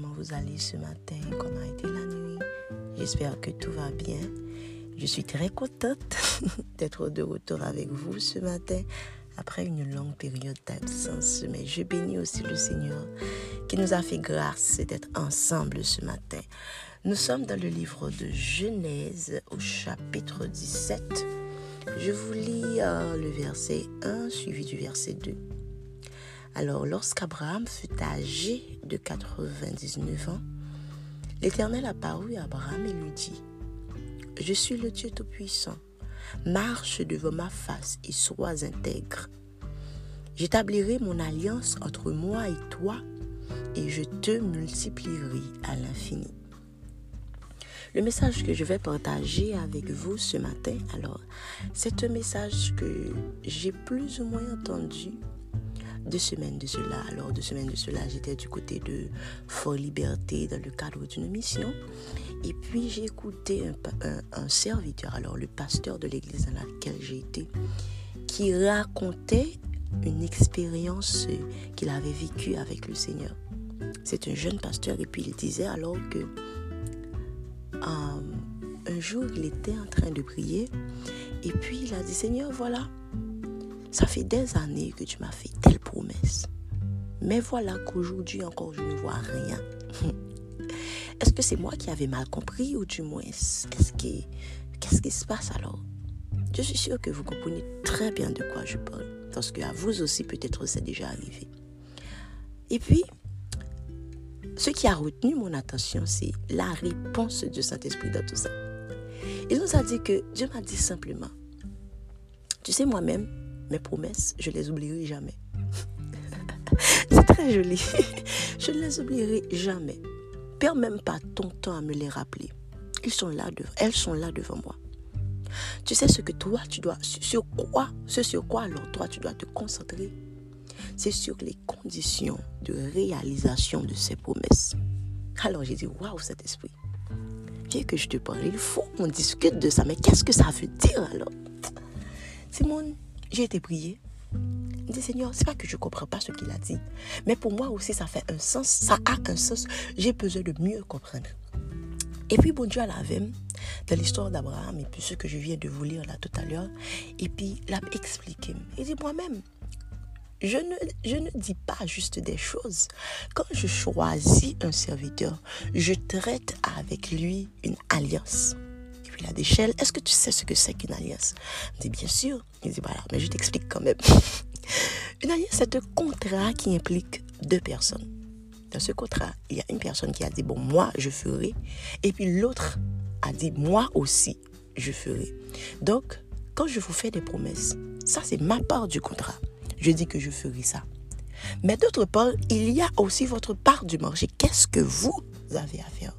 vous allez ce matin, comment a été la nuit. J'espère que tout va bien. Je suis très contente d'être de retour avec vous ce matin après une longue période d'absence. Mais je bénis aussi le Seigneur qui nous a fait grâce d'être ensemble ce matin. Nous sommes dans le livre de Genèse au chapitre 17. Je vous lis euh, le verset 1 suivi du verset 2. Alors lorsqu'Abraham fut âgé de 99 ans, l'Éternel apparut à Abraham et lui dit, Je suis le Dieu Tout-Puissant, marche devant ma face et sois intègre. J'établirai mon alliance entre moi et toi et je te multiplierai à l'infini. Le message que je vais partager avec vous ce matin, alors, c'est un message que j'ai plus ou moins entendu deux semaines de cela. Alors, deux semaines de cela, j'étais du côté de Fort Liberté dans le cadre d'une mission. Et puis, j'ai écouté un, serviteur, alors le pasteur de l'église dans laquelle j'ai été, qui racontait une expérience qu'il avait vécue avec le Seigneur. C'est un jeune pasteur et puis il disait alors que euh, un jour il était en train de prier et puis il a dit Seigneur voilà ça fait des années que tu m'as fait telle promesse. Mais voilà qu'aujourd'hui encore, je ne vois rien. Est-ce que c'est moi qui avais mal compris ou du moins, est-ce que, qu'est-ce qui se passe alors? Je suis sûre que vous comprenez très bien de quoi je parle. Parce qu'à vous aussi, peut-être, c'est déjà arrivé. Et puis, ce qui a retenu mon attention, c'est la réponse du Saint-Esprit dans tout ça. Il nous a dit que Dieu m'a dit simplement, tu sais, moi-même, mes promesses, je les oublierai jamais. C'est très joli. je ne les oublierai jamais. Perds même pas ton temps à me les rappeler. Ils sont là elles sont là devant moi. Tu sais ce que toi, tu dois, sur quoi, ce sur quoi alors toi, tu dois te concentrer, c'est sur les conditions de réalisation de ces promesses. Alors j'ai dit, waouh, cet esprit. Viens que je te parle. Il faut qu'on discute de ça. Mais qu'est-ce que ça veut dire alors? Simone, j'ai été prié. Il dit Seigneur, c'est pas que je comprends pas ce qu'il a dit, mais pour moi aussi ça fait un sens, ça a un sens. J'ai besoin de mieux comprendre. Et puis bon Dieu a la dans l'histoire d'Abraham et puis ce que je viens de vous lire là tout à l'heure, et puis l'a expliqué. Il dit moi-même, je ne, je ne dis pas juste des choses. Quand je choisis un serviteur, je traite avec lui une alliance la d'échelle. Est-ce que tu sais ce que c'est qu'une alliance Il dit bien sûr. Il dit voilà, mais je t'explique quand même. une alliance, c'est un contrat qui implique deux personnes. Dans ce contrat, il y a une personne qui a dit bon, moi, je ferai. Et puis l'autre a dit moi aussi, je ferai. Donc, quand je vous fais des promesses, ça c'est ma part du contrat. Je dis que je ferai ça. Mais d'autre part, il y a aussi votre part du marché. Qu'est-ce que vous avez à faire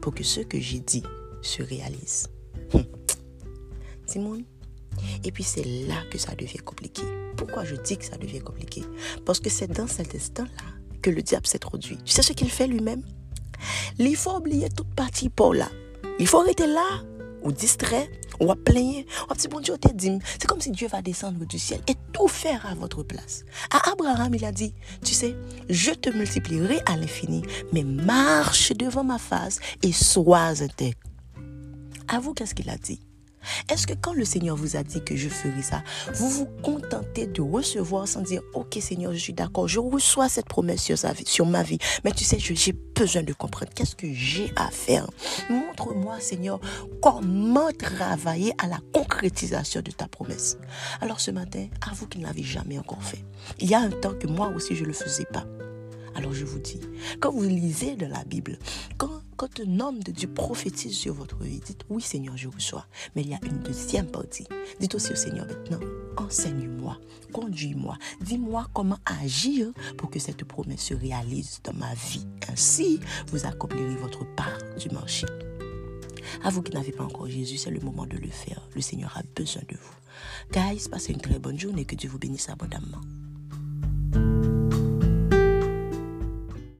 pour que ce que j'ai dit se réalise. Hum. Simone Et puis c'est là que ça devient compliqué. Pourquoi je dis que ça devient compliqué? Parce que c'est dans cet instant-là que le diable s'est introduit. Tu sais ce qu'il fait lui-même? Il faut oublier toute partie pour là. Il faut arrêter là ou distrait, ou à plaigner, ou petit bon Dieu dit, c'est comme si Dieu va descendre du ciel et tout faire à votre place. À Abraham, il a dit, tu sais, je te multiplierai à l'infini, mais marche devant ma face et sois intègre. À vous, qu'est-ce qu'il a dit est-ce que quand le Seigneur vous a dit que je ferai ça, vous vous contentez de recevoir sans dire, OK Seigneur, je suis d'accord, je reçois cette promesse sur, sur ma vie. Mais tu sais, j'ai besoin de comprendre qu'est-ce que j'ai à faire. Montre-moi Seigneur comment travailler à la concrétisation de ta promesse. Alors ce matin, à vous qui ne l'avez jamais encore fait, il y a un temps que moi aussi je ne le faisais pas. Alors je vous dis, quand vous lisez de la Bible, quand quand un homme de Dieu prophétise sur votre vie, dites oui Seigneur, je reçois. Mais il y a une deuxième partie. Dites aussi au Seigneur maintenant, enseigne-moi, conduis-moi, dis-moi comment agir pour que cette promesse se réalise dans ma vie. Ainsi, vous accomplirez votre part du marché. À vous qui n'avez pas encore Jésus, c'est le moment de le faire. Le Seigneur a besoin de vous. Guys, passez une très bonne journée. Que Dieu vous bénisse abondamment.